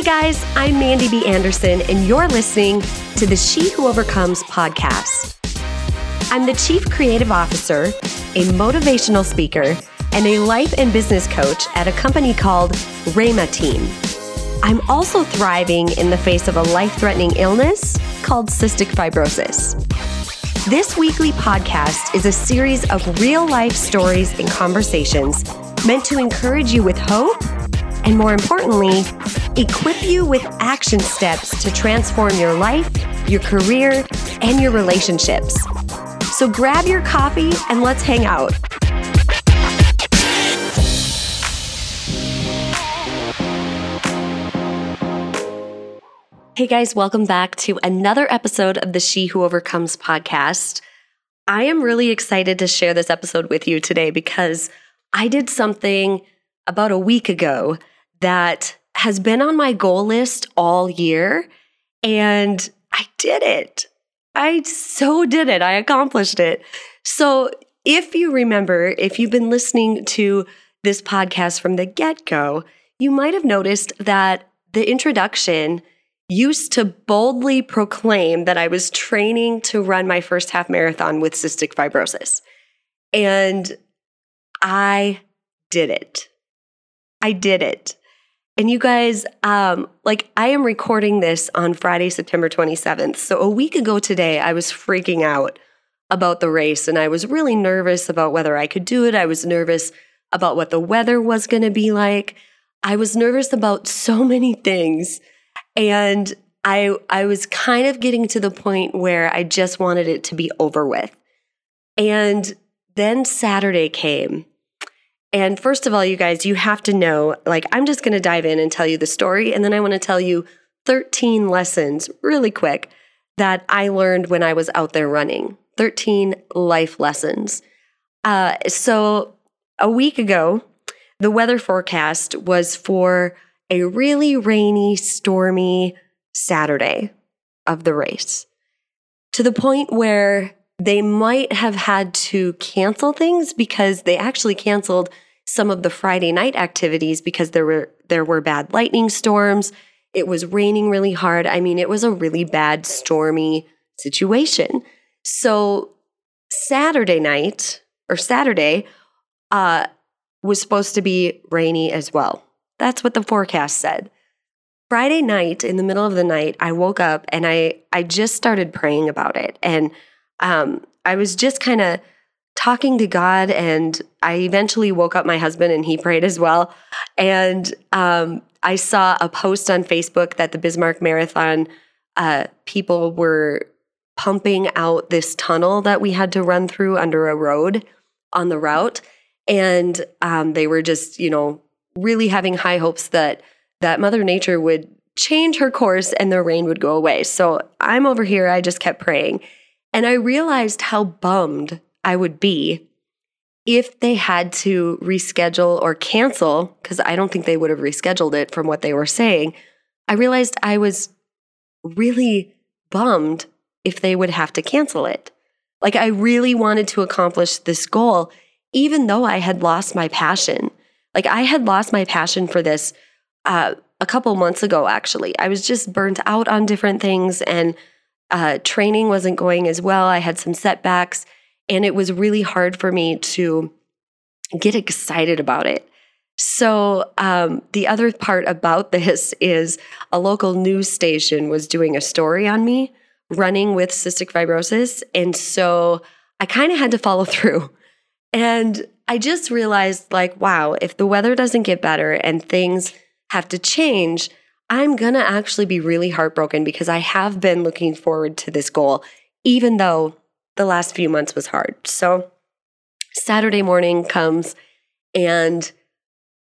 Hey guys, I'm Mandy B. Anderson, and you're listening to the She Who Overcomes podcast. I'm the Chief Creative Officer, a motivational speaker, and a life and business coach at a company called Rhema Team. I'm also thriving in the face of a life threatening illness called cystic fibrosis. This weekly podcast is a series of real life stories and conversations meant to encourage you with hope and, more importantly, equip you with action steps to transform your life, your career, and your relationships. So grab your coffee and let's hang out. Hey guys, welcome back to another episode of the She Who Overcomes podcast. I am really excited to share this episode with you today because I did something about a week ago that has been on my goal list all year, and I did it. I so did it. I accomplished it. So, if you remember, if you've been listening to this podcast from the get go, you might have noticed that the introduction used to boldly proclaim that I was training to run my first half marathon with cystic fibrosis. And I did it. I did it. And you guys, um, like I am recording this on Friday, September 27th. So a week ago today, I was freaking out about the race and I was really nervous about whether I could do it. I was nervous about what the weather was going to be like. I was nervous about so many things. And I I was kind of getting to the point where I just wanted it to be over with. And then Saturday came. And first of all, you guys, you have to know like I'm just going to dive in and tell you the story and then I want to tell you 13 lessons really quick that I learned when I was out there running. 13 life lessons. Uh, so a week ago, the weather forecast was for a really rainy, stormy Saturday of the race to the point where they might have had to cancel things because they actually canceled some of the Friday night activities because there were there were bad lightning storms. It was raining really hard. I mean, it was a really bad stormy situation. So Saturday night or Saturday uh, was supposed to be rainy as well. That's what the forecast said. Friday night, in the middle of the night, I woke up and I I just started praying about it, and um, I was just kind of talking to God, and I eventually woke up my husband, and he prayed as well. And um, I saw a post on Facebook that the Bismarck Marathon uh, people were pumping out this tunnel that we had to run through under a road on the route, and um, they were just you know really having high hopes that that Mother Nature would change her course and the rain would go away. So I'm over here, I just kept praying. And I realized how bummed I would be if they had to reschedule or cancel, because I don't think they would have rescheduled it from what they were saying. I realized I was really bummed if they would have to cancel it. Like, I really wanted to accomplish this goal, even though I had lost my passion. Like I had lost my passion for this uh, a couple months ago, actually. I was just burnt out on different things and uh, training wasn't going as well. I had some setbacks and it was really hard for me to get excited about it. So, um, the other part about this is a local news station was doing a story on me running with cystic fibrosis. And so I kind of had to follow through. And I just realized, like, wow, if the weather doesn't get better and things have to change, I'm going to actually be really heartbroken because I have been looking forward to this goal, even though the last few months was hard. So Saturday morning comes and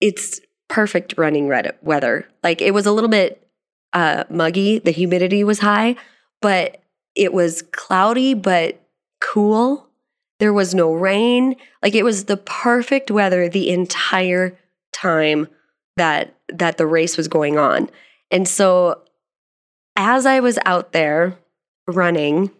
it's perfect running weather. Like it was a little bit uh, muggy, the humidity was high, but it was cloudy but cool. There was no rain. Like it was the perfect weather the entire time that that the race was going on. And so as I was out there running,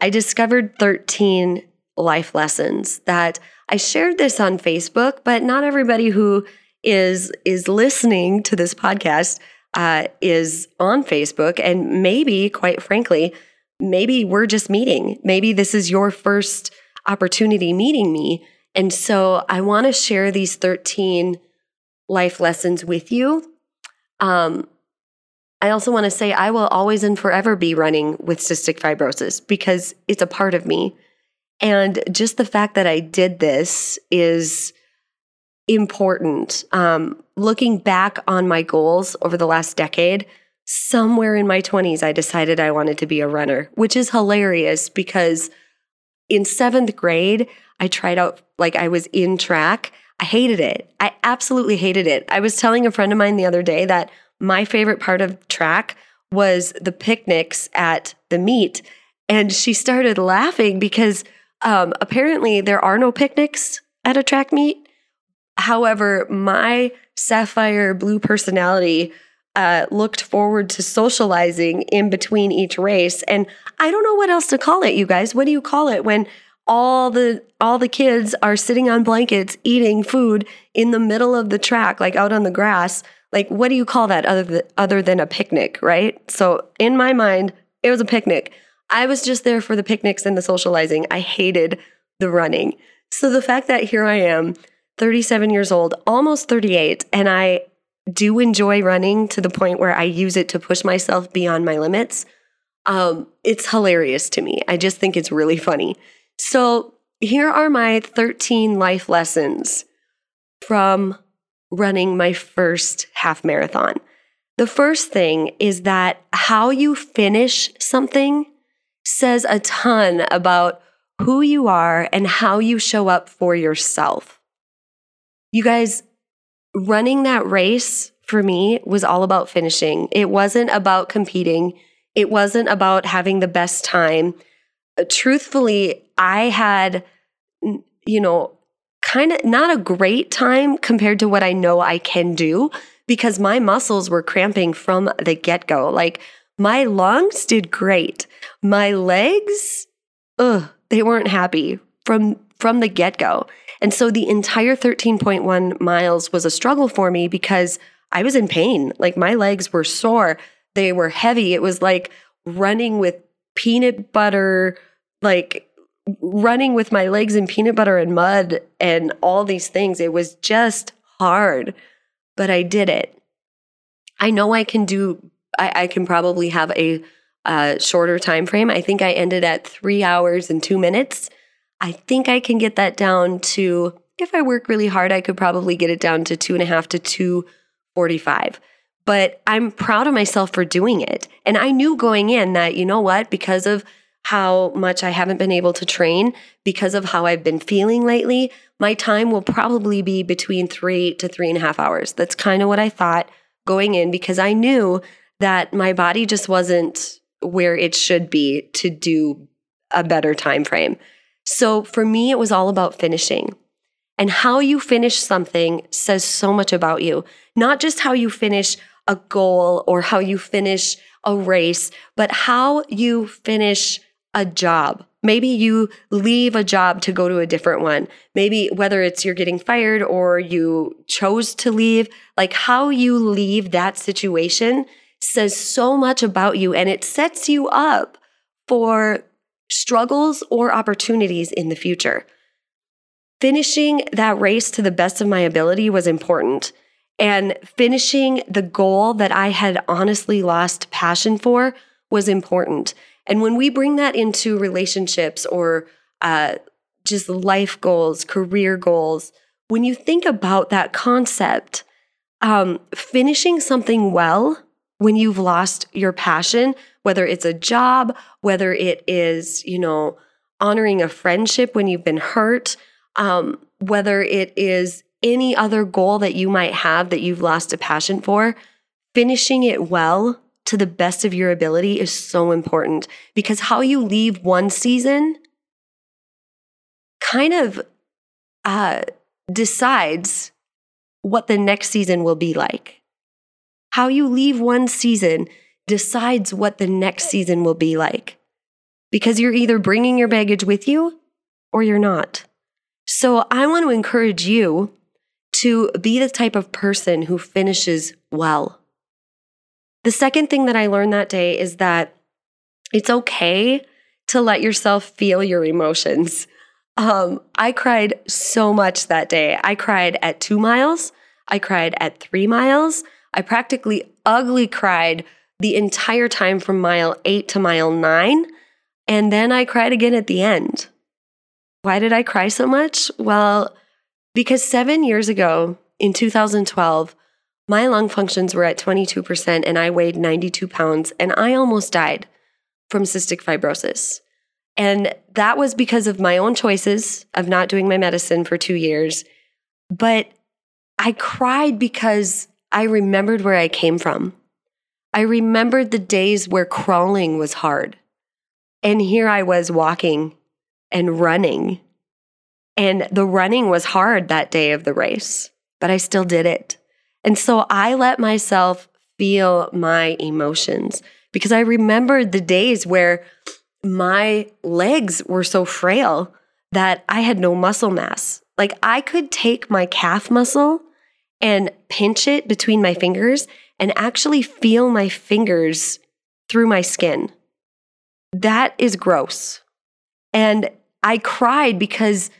I discovered 13 life lessons that I shared this on Facebook, but not everybody who is is listening to this podcast uh, is on Facebook. And maybe, quite frankly, maybe we're just meeting. Maybe this is your first opportunity meeting me. And so I want to share these 13 life lessons with you. Um, I also want to say I will always and forever be running with cystic fibrosis because it's a part of me. And just the fact that I did this is important. Um, looking back on my goals over the last decade, somewhere in my 20s, I decided I wanted to be a runner, which is hilarious because in seventh grade, I tried out, like, I was in track. I hated it. I absolutely hated it. I was telling a friend of mine the other day that my favorite part of track was the picnics at the meet. And she started laughing because um, apparently there are no picnics at a track meet. However, my sapphire blue personality uh, looked forward to socializing in between each race. And I don't know what else to call it, you guys. What do you call it when all the all the kids are sitting on blankets eating food in the middle of the track, like out on the grass? Like, what do you call that other than, other than a picnic, right? So in my mind, it was a picnic. I was just there for the picnics and the socializing. I hated the running. So the fact that here I am, 37 years old, almost 38, and I do enjoy running to the point where I use it to push myself beyond my limits. Um, it's hilarious to me. I just think it's really funny. So, here are my 13 life lessons from running my first half marathon. The first thing is that how you finish something says a ton about who you are and how you show up for yourself. You guys, running that race for me was all about finishing. It wasn't about competing, it wasn't about having the best time. Uh, truthfully, I had, you know, kind of not a great time compared to what I know I can do because my muscles were cramping from the get go. Like my lungs did great. My legs, ugh, they weren't happy from from the get go. And so the entire 13.1 miles was a struggle for me because I was in pain. Like my legs were sore, they were heavy. It was like running with peanut butter, like running with my legs in peanut butter and mud and all these things. It was just hard, but I did it. I know I can do, I, I can probably have a, a shorter time frame. I think I ended at three hours and two minutes. I think I can get that down to, if I work really hard, I could probably get it down to two and a half to 245. But I'm proud of myself for doing it. And I knew going in that, you know what, because of how much I haven't been able to train, because of how I've been feeling lately, my time will probably be between three to three and a half hours. That's kind of what I thought going in because I knew that my body just wasn't where it should be to do a better time frame. So for me, it was all about finishing. And how you finish something says so much about you, not just how you finish a goal or how you finish a race, but how you finish a job. Maybe you leave a job to go to a different one. Maybe whether it's you're getting fired or you chose to leave, like how you leave that situation says so much about you and it sets you up for struggles or opportunities in the future. Finishing that race to the best of my ability was important. And finishing the goal that I had honestly lost passion for was important. And when we bring that into relationships or uh, just life goals, career goals, when you think about that concept, um, finishing something well when you've lost your passion whether it's a job, whether it is, you know, honoring a friendship when you've been hurt, um, whether it is any other goal that you might have that you've lost a passion for, finishing it well to the best of your ability is so important because how you leave one season kind of uh, decides what the next season will be like. How you leave one season decides what the next season will be like. Because you're either bringing your baggage with you or you're not. So I want to encourage you to be the type of person who finishes well. The second thing that I learned that day is that it's okay to let yourself feel your emotions. Um, I cried so much that day. I cried at two miles. I cried at three miles. I practically ugly cried the entire time from mile eight to mile nine. And then I cried again at the end. Why did I cry so much? Well, because seven years ago in 2012, my lung functions were at 22% and I weighed 92 pounds and I almost died from cystic fibrosis. And that was because of my own choices of not doing my medicine for two years. But I cried because I remembered where I came from. I remembered the days where crawling was hard. And here I was walking and running. And the running was hard that day of the race, but I still did it. And so I let myself feel my emotions because I remembered the days where my legs were so frail that I had no muscle mass. Like I could take my calf muscle and pinch it between my fingers and actually feel my fingers through my skin. That is gross. And I cried because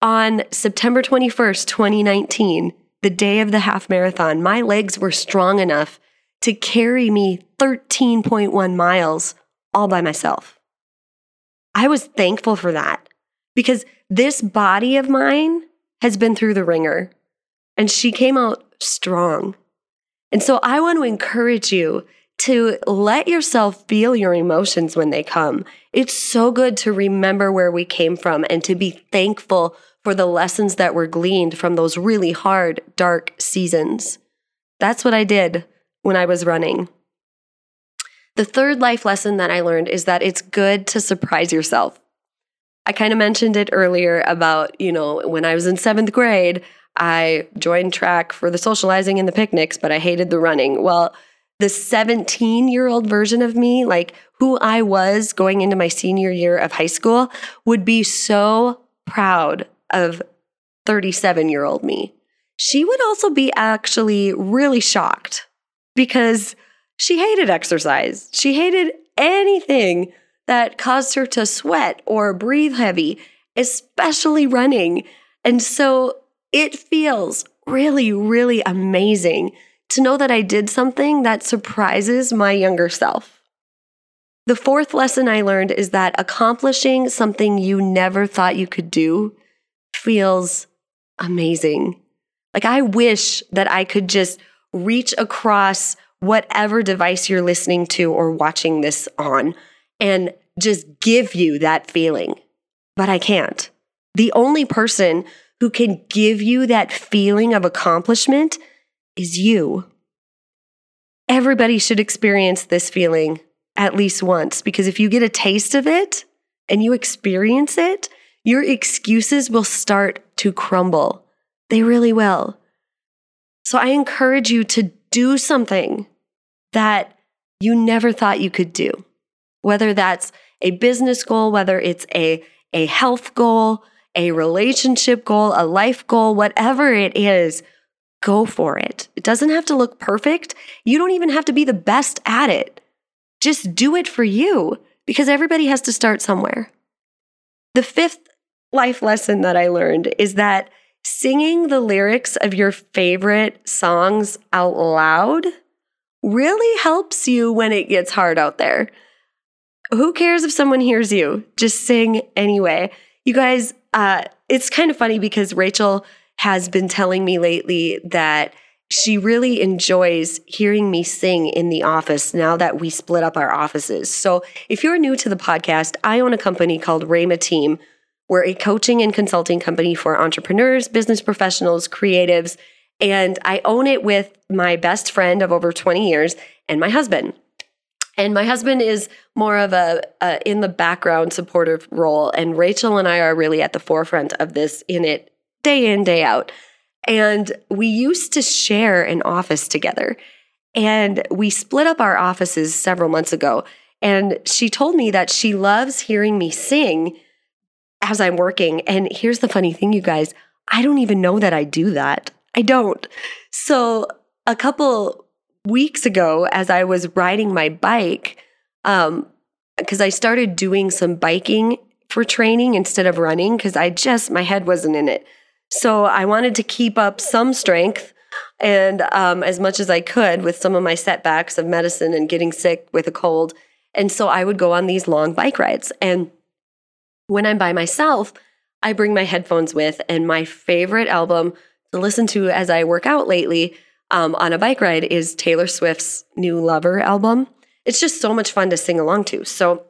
on September 21st, 2019, the day of the half marathon, my legs were strong enough to carry me 13.1 miles all by myself. I was thankful for that because this body of mine has been through the ringer and she came out strong. And so I want to encourage you to let yourself feel your emotions when they come. It's so good to remember where we came from and to be thankful for the lessons that were gleaned from those really hard, dark seasons. That's what I did when I was running. The third life lesson that I learned is that it's good to surprise yourself. I kind of mentioned it earlier about, you know, when I was in seventh grade, I joined track for the socializing and the picnics, but I hated the running. Well, the 17 year old version of me, like who I was going into my senior year of high school, would be so proud of 37 year old me. She would also be actually really shocked because she hated exercise. She hated anything that caused her to sweat or breathe heavy, especially running. And so it feels really, really amazing to know that I did something that surprises my younger self. The fourth lesson I learned is that accomplishing something you never thought you could do feels amazing. Like, I wish that I could just reach across whatever device you're listening to or watching this on and just give you that feeling. But I can't. The only person who can give you that feeling of accomplishment is you. Everybody should experience this feeling at least once because if you get a taste of it and you experience it, your excuses will start to crumble. They really will. So I encourage you to do something that you never thought you could do, whether that's a business goal, whether it's a, a health goal, a relationship goal, a life goal, whatever it is, go for it. It doesn't have to look perfect. You don't even have to be the best at it. Just do it for you because everybody has to start somewhere. The fifth life lesson that I learned is that singing the lyrics of your favorite songs out loud really helps you when it gets hard out there. Who cares if someone hears you? Just sing anyway. You guys, uh, it's kind of funny because Rachel has been telling me lately that she really enjoys hearing me sing in the office now that we split up our offices. So, if you're new to the podcast, I own a company called Rhema Team, we're a coaching and consulting company for entrepreneurs, business professionals, creatives, and I own it with my best friend of over 20 years and my husband. And my husband is more of a, a, in the background supportive role, and Rachel and I are really at the forefront of this in it day in day out. And we used to share an office together, and we split up our offices several months ago. And she told me that she loves hearing me sing as I'm working. And here's the funny thing, you guys I don't even know that I do that. I don't. So, a couple weeks ago, as I was riding my bike, um, because I started doing some biking for training instead of running because I just, my head wasn't in it. So I wanted to keep up some strength and um, as much as I could with some of my setbacks of medicine and getting sick with a cold. And so I would go on these long bike rides. And when I'm by myself, I bring my headphones with, and my favorite album to listen to as I work out lately um, on a bike ride is Taylor Swift's new Lover album. It's just so much fun to sing along to. So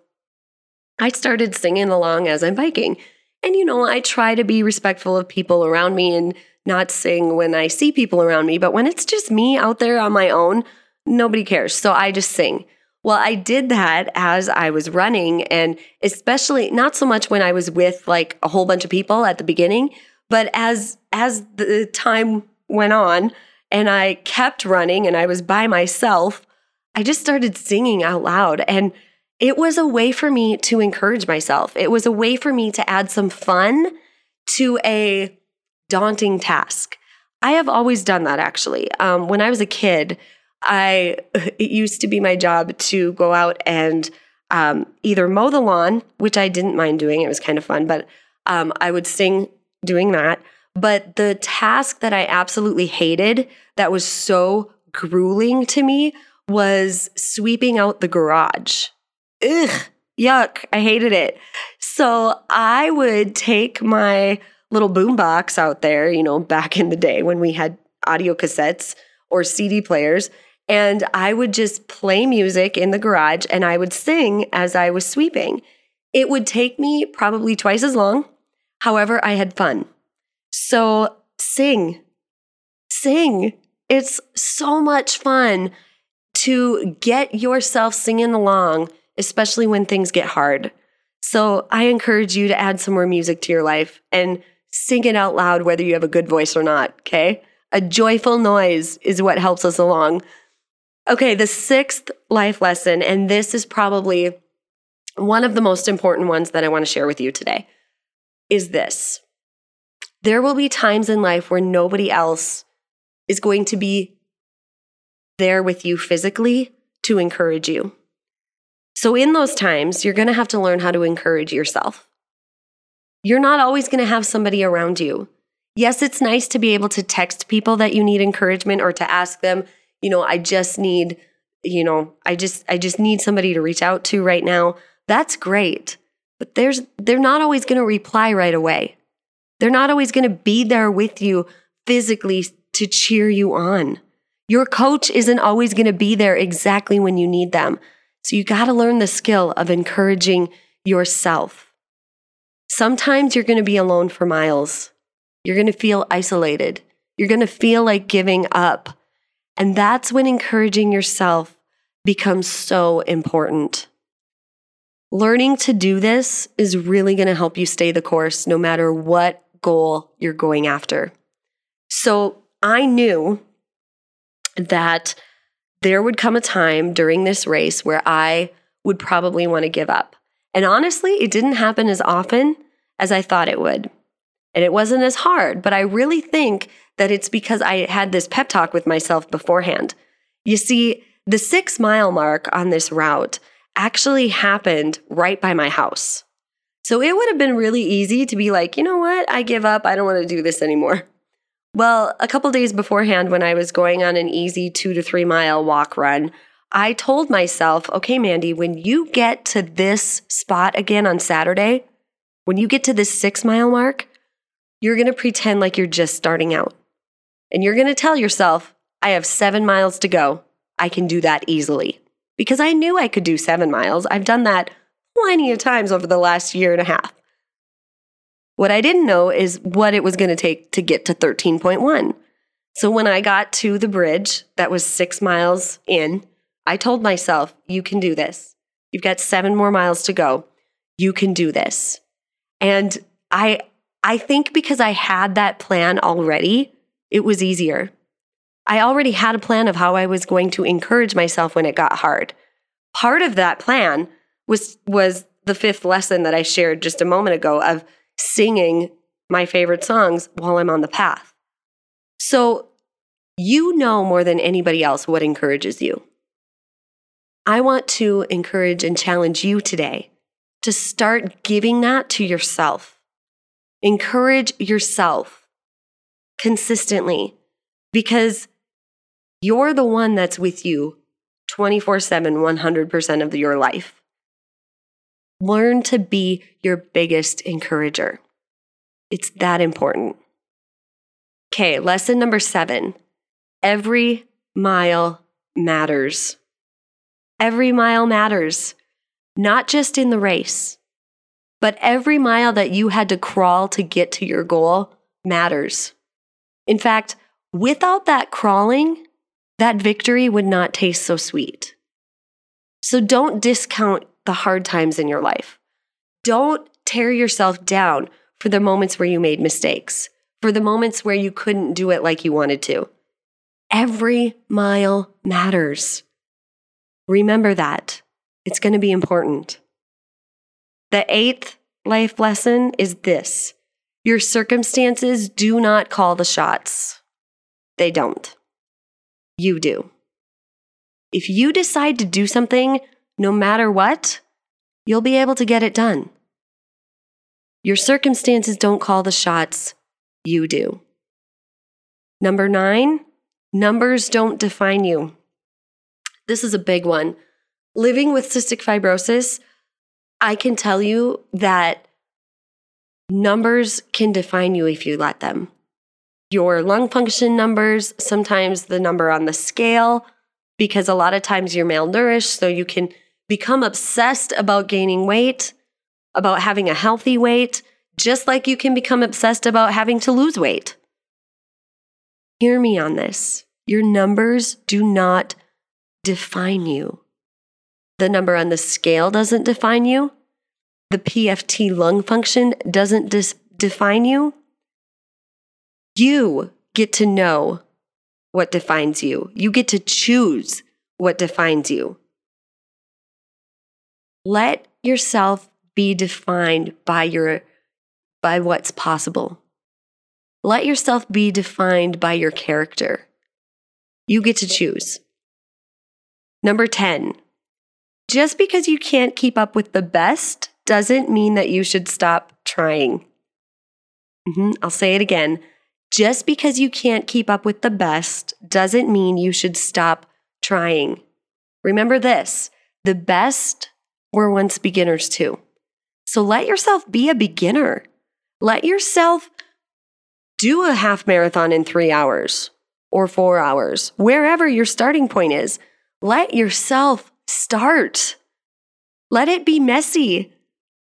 I started singing along as I'm biking. And, you know, I try to be respectful of people around me and not sing when I see people around me. But when it's just me out there on my own, nobody cares. So I just sing. Well, I did that as I was running, and especially not so much when I was with like a whole bunch of people at the beginning, but as as the time went on and I kept running and I was by myself, I just started singing out loud and it was a way for me to encourage myself. It was a way for me to add some fun to a daunting task. I have always done that actually. Um, when I was a kid, I it used to be my job to go out and um, either mow the lawn, which I didn't mind doing. It was kind of fun, but um, I would sing doing that. But the task that I absolutely hated, that was so grueling to me, was sweeping out the garage. Ugh, yuck, I hated it. So I would take my little boombox out there, you know, back in the day when we had audio cassettes or CD players, and I would just play music in the garage and I would sing as I was sweeping. It would take me probably twice as long. However, I had fun. So sing, sing. It's so much fun to get yourself singing along, especially when things get hard. So I encourage you to add some more music to your life and sing it out loud, whether you have a good voice or not. Okay. A joyful noise is what helps us along. Okay. The sixth life lesson, and this is probably one of the most important ones that I want to share with you today, is this there will be times in life where nobody else is going to be there with you physically to encourage you. So, in those times, you're going to have to learn how to encourage yourself. You're not always going to have somebody around you. Yes, it's nice to be able to text people that you need encouragement or to ask them, you know, I just need, you know, I just I just need somebody to reach out to right now. That's great. But there's they're not always going to reply right away. They're not always going to be there with you physically to cheer you on. Your coach isn't always going to be there exactly when you need them. So you got to learn the skill of encouraging yourself. Sometimes you're going to be alone for miles. You're going to feel isolated. You're going to feel like giving up. And that's when encouraging yourself becomes so important. Learning to do this is really going to help you stay the course no matter what goal you're going after. So I knew that there would come a time during this race where I would probably want to give up. And honestly, it didn't happen as often as I thought it would. And it wasn't as hard, but I really think that it's because I had this pep talk with myself beforehand. You see, the six mile mark on this route actually happened right by my house. So it would have been really easy to be like, you know what? I give up. I don't want to do this anymore. Well, a couple days beforehand, when I was going on an easy two to three mile walk run, I told myself, okay, Mandy, when you get to this spot again on Saturday, when you get to this six mile mark, you're going to pretend like you're just starting out. And you're going to tell yourself, I have seven miles to go. I can do that easily. Because I knew I could do seven miles. I've done that plenty of times over the last year and a half. What I didn't know is what it was going to take to get to 13.1. So when I got to the bridge that was six miles in, I told myself, you can do this. You've got seven more miles to go. You can do this. And I, I think because I had that plan already, it was easier. I already had a plan of how I was going to encourage myself when it got hard. Part of that plan was was the fifth lesson that I shared just a moment ago of singing my favorite songs while I'm on the path. So You know more than anybody else what encourages you. I want to encourage and challenge you today to start giving that to yourself. Encourage yourself consistently because you're the one that's with you 24 7, 100% of your life. Learn to be your biggest encourager. It's that important. Okay, lesson number seven every mile matters. Every mile matters, not just in the race, but every mile that you had to crawl to get to your goal matters. In fact, without that crawling, that victory would not taste so sweet. So don't discount the hard times in your life. Don't tear yourself down for the moments where you made mistakes, for the moments where you couldn't do it like you wanted to. Every mile matters. Remember that. It's going to be important. The eighth life lesson is this your circumstances do not call the shots. They don't. You do. If you decide to do something, no matter what, you'll be able to get it done. Your circumstances don't call the shots, you do. Number nine, numbers don't define you. This is a big one. Living with cystic fibrosis, I can tell you that numbers can define you if you let them. Your lung function numbers, sometimes the number on the scale, because a lot of times you're malnourished, so you can become obsessed about gaining weight, about having a healthy weight, just like you can become obsessed about having to lose weight. Hear me on this. Your numbers do not define you. The number on the scale doesn't define you. The PFT lung function doesn't dis- define you. You get to know what defines you. You get to choose what defines you. Let yourself be defined by your by what's possible. Let yourself be defined by your character. You get to choose. Number 10. Just because you can't keep up with the best doesn't mean that you should stop trying. Mm-hmm. I'll say it again. Just because you can't keep up with the best doesn't mean you should stop trying. Remember this the best were once beginners too. So let yourself be a beginner. Let yourself do a half marathon in three hours or four hours, wherever your starting point is. Let yourself start. Let it be messy.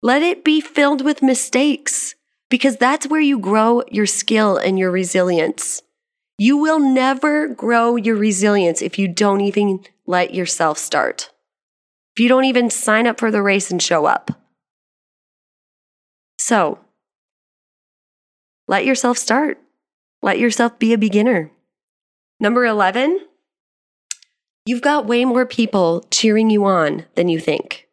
Let it be filled with mistakes because that's where you grow your skill and your resilience. You will never grow your resilience if you don't even let yourself start. If you don't even sign up for the race and show up. So, let yourself start. Let yourself be a beginner. Number 11, you've got way more people cheering you on than you think.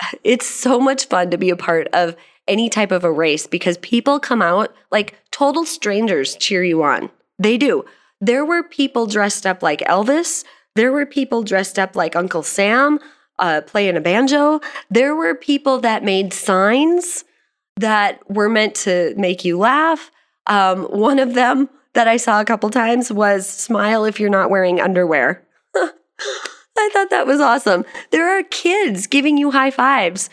It's so much fun to be a part of any type of a race because people come out like total strangers cheer you on. They do. There were people dressed up like Elvis. There were people dressed up like Uncle Sam uh, playing a banjo. There were people that made signs that were meant to make you laugh. Um, one of them that I saw a couple times was smile if you're not wearing underwear. I thought that was awesome. There are kids giving you high fives,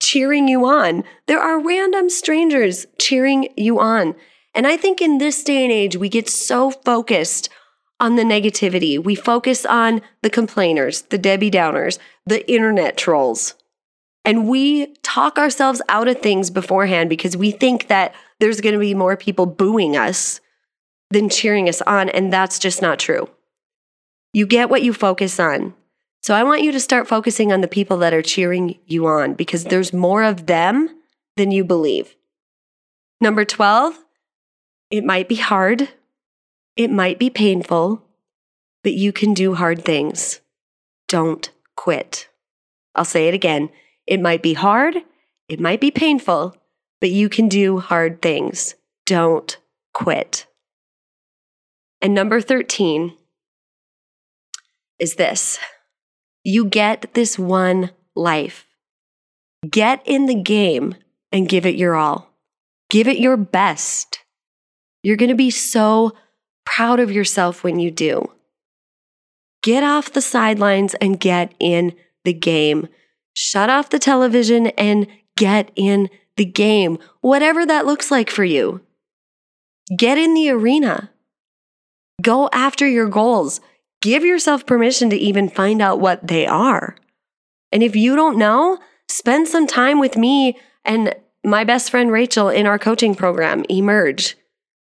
cheering you on. There are random strangers cheering you on. And I think in this day and age, we get so focused on the negativity. We focus on the complainers, the Debbie Downers, the internet trolls. And we talk ourselves out of things beforehand because we think that there's going to be more people booing us than cheering us on. And that's just not true. You get what you focus on. So I want you to start focusing on the people that are cheering you on because there's more of them than you believe. Number 12, it might be hard, it might be painful, but you can do hard things. Don't quit. I'll say it again. It might be hard, it might be painful, but you can do hard things. Don't quit. And number 13 is this you get this one life. Get in the game and give it your all. Give it your best. You're going to be so proud of yourself when you do. Get off the sidelines and get in the game. Shut off the television and get in the game, whatever that looks like for you. Get in the arena. Go after your goals. Give yourself permission to even find out what they are. And if you don't know, spend some time with me and my best friend Rachel in our coaching program, Emerge,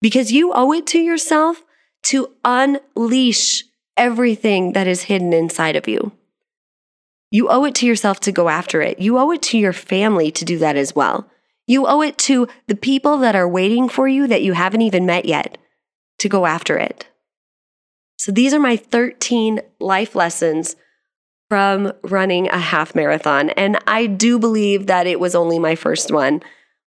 because you owe it to yourself to unleash everything that is hidden inside of you. You owe it to yourself to go after it. You owe it to your family to do that as well. You owe it to the people that are waiting for you that you haven't even met yet to go after it. So these are my 13 life lessons from running a half marathon. And I do believe that it was only my first one.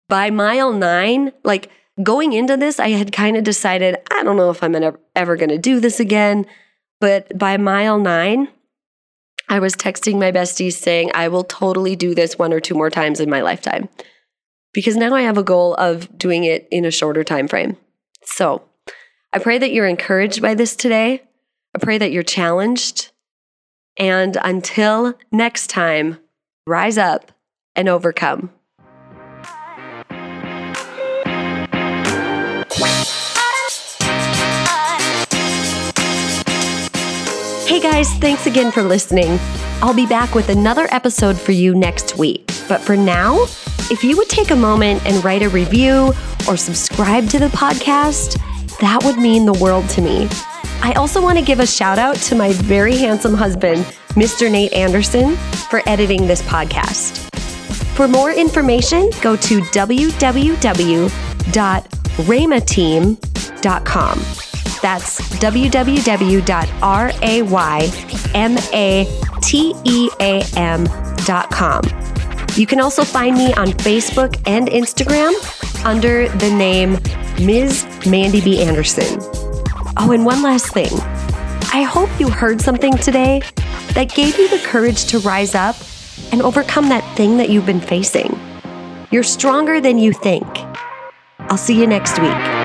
By mile nine, like going into this, I had kind of decided, I don't know if I'm ever, ever going to do this again. But by mile nine, I was texting my besties saying, I will totally do this one or two more times in my lifetime. Because now I have a goal of doing it in a shorter time frame. So I pray that you're encouraged by this today. I pray that you're challenged. And until next time, rise up and overcome. Hey guys, thanks again for listening. I'll be back with another episode for you next week. But for now, if you would take a moment and write a review or subscribe to the podcast, that would mean the world to me. I also want to give a shout out to my very handsome husband, Mr. Nate Anderson, for editing this podcast. For more information, go to www.rhemateam.com. That's www.rhemateam.com. You can also find me on Facebook and Instagram under the name Ms. Mandy B. Anderson. Oh, and one last thing. I hope you heard something today that gave you the courage to rise up and overcome that thing that you've been facing. You're stronger than you think. I'll see you next week.